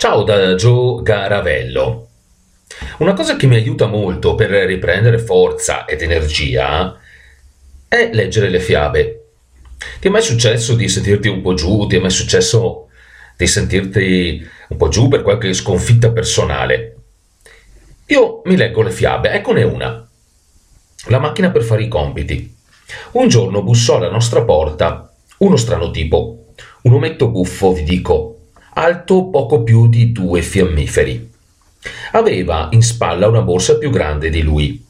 Ciao da Joe Garavello. Una cosa che mi aiuta molto per riprendere forza ed energia è leggere le fiabe. Ti è mai successo di sentirti un po' giù? Ti è mai successo di sentirti un po' giù per qualche sconfitta personale? Io mi leggo le fiabe, eccone una. La macchina per fare i compiti. Un giorno bussò alla nostra porta uno strano tipo, un ometto buffo, vi dico, alto poco più di due fiammiferi. Aveva in spalla una borsa più grande di lui.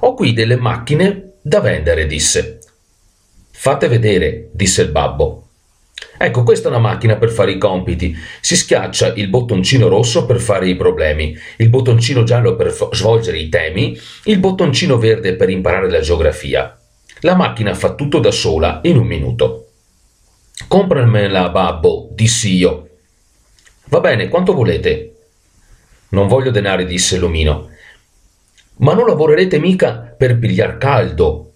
Ho qui delle macchine da vendere, disse. Fate vedere, disse il babbo. Ecco, questa è una macchina per fare i compiti. Si schiaccia il bottoncino rosso per fare i problemi, il bottoncino giallo per f- svolgere i temi, il bottoncino verde per imparare la geografia. La macchina fa tutto da sola in un minuto. Compramela, babbo, dissi io. Va bene, quanto volete? Non voglio denari, disse l'omino. Ma non lavorerete mica per pigliar caldo.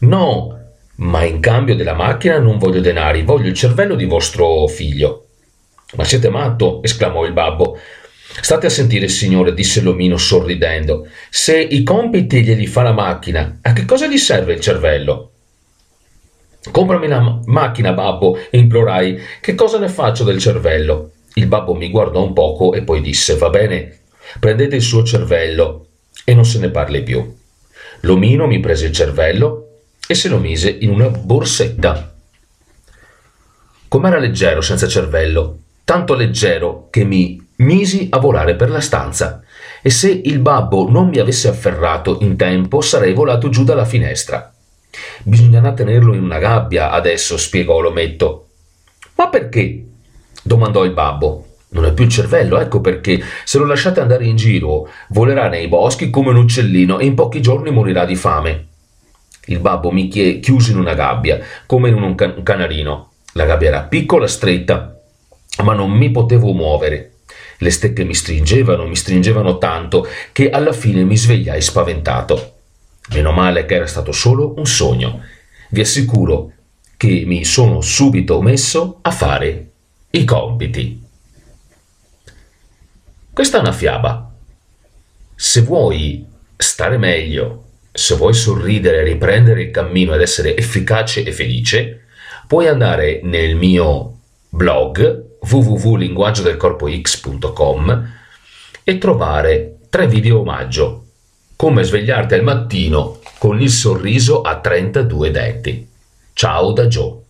No, ma in cambio della macchina non voglio denari, voglio il cervello di vostro figlio. Ma siete matto? esclamò il babbo. State a sentire, signore, disse l'omino sorridendo. Se i compiti glieli fa la macchina, a che cosa gli serve il cervello? Comprami la macchina, babbo, implorai. Che cosa ne faccio del cervello? Il babbo mi guardò un poco e poi disse: Va bene, prendete il suo cervello e non se ne parli più. L'omino mi prese il cervello e se lo mise in una borsetta. Com'era leggero senza cervello, tanto leggero che mi misi a volare per la stanza e se il babbo non mi avesse afferrato in tempo sarei volato giù dalla finestra. Bisognerà tenerlo in una gabbia adesso, spiegò l'ometto. Ma perché? domandò il babbo. Non è più il cervello, ecco perché. Se lo lasciate andare in giro, volerà nei boschi come un uccellino e in pochi giorni morirà di fame. Il babbo mi chiuse in una gabbia, come in un, can- canarino. La gabbia era piccola, stretta, ma non mi potevo muovere. Le stecche mi stringevano, mi stringevano tanto che alla fine mi svegliai spaventato. Meno male che era stato solo un sogno. Vi assicuro che mi sono subito messo a fare i compiti. Questa è una fiaba. Se vuoi stare meglio, se vuoi sorridere, riprendere il cammino ed essere efficace e felice, puoi andare nel mio blog www.linguaggiodelcorpox.com e trovare tre video omaggio come svegliarti al mattino con il sorriso a 32 denti. Ciao da Joe.